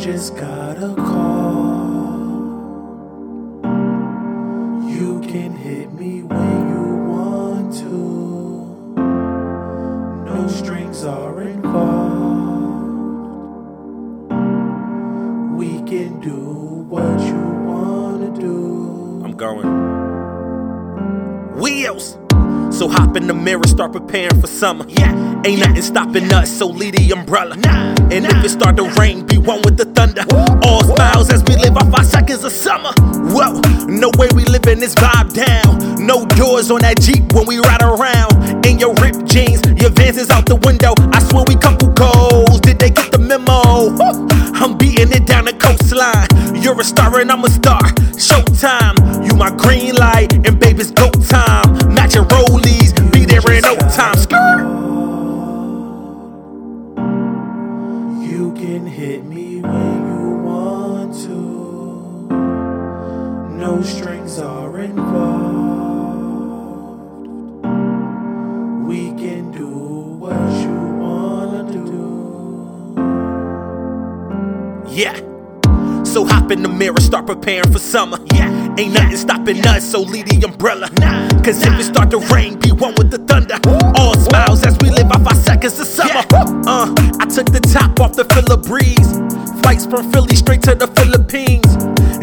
Just gotta call. You can hit me when you want to. No strings are involved. We can do what you wanna do. I'm going. Wheels. So hop in the mirror, start preparing for summer. Yeah, Ain't nothing stopping us, so leave the umbrella. Nah, and nah. if it start to rain, be one with the thunder. All smiles as we live our five seconds of summer. Whoa, no way we living this vibe down. No doors on that Jeep when we ride around. In your ripped jeans, your Vans is out the window. I swear we couple goals. Did they get the memo? I'm beating it down the coastline. You're a star and I'm a star. Showtime, me when you want to. No strings are involved. We can do what you wanna do. Yeah. So hop in the mirror, start preparing for summer. Yeah. Ain't nothing stopping us, so leave the umbrella. Nah, Cause if it start to rain, be one with the thunder. All smiles as we live off our seconds of summer. Uh, I took the top off the Philly breeze. Flights from Philly straight to the Philippines.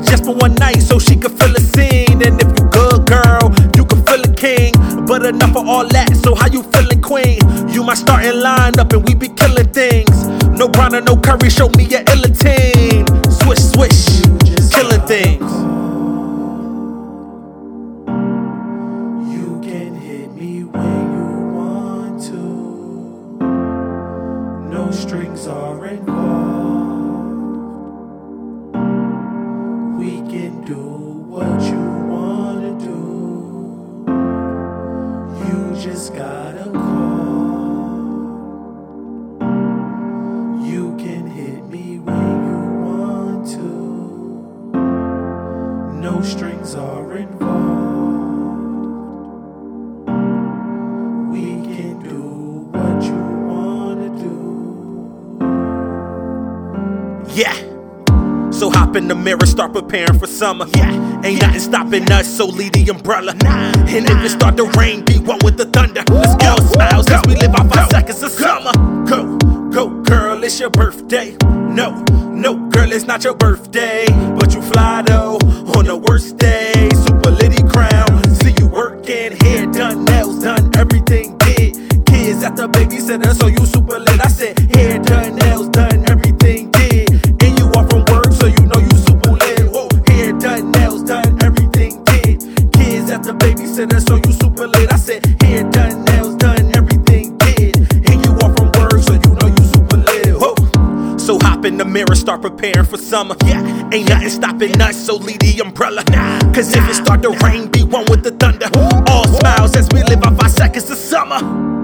Just for one night, so she could feel the scene. And if you good, girl, you can feel a king. But enough of all that, so how you feeling, queen? You my starting lineup, and we be killing things. No or no Curry, show me your illa team. Swish, swish, killing things. You can hit me when you want to. No strings are involved. Do what you wanna do. You just gotta call. You can hit me when you want to. No strings are involved. We can do what you wanna do. Yeah. So hop in the mirror, start preparing for summer. Yeah. Ain't nothing stopping us, so leave the umbrella. Nah, And if it start to rain, be one with the thunder. Let's go. Smiles as go, we live off our seconds of go. summer. Go, go, girl, it's your birthday. No, no, girl, it's not your birthday. But you fly though on the worst day. Super litty crown. See you working, hair done, nails done, everything did. Kids at the babysitter, so you super lit. I said, hair done, nails done, everything did. In the mirror, start preparing for summer. Yeah. Ain't nothing stopping us, so leave the umbrella. Cause if it start to rain, be one with the thunder. All smiles as we live our five seconds of summer.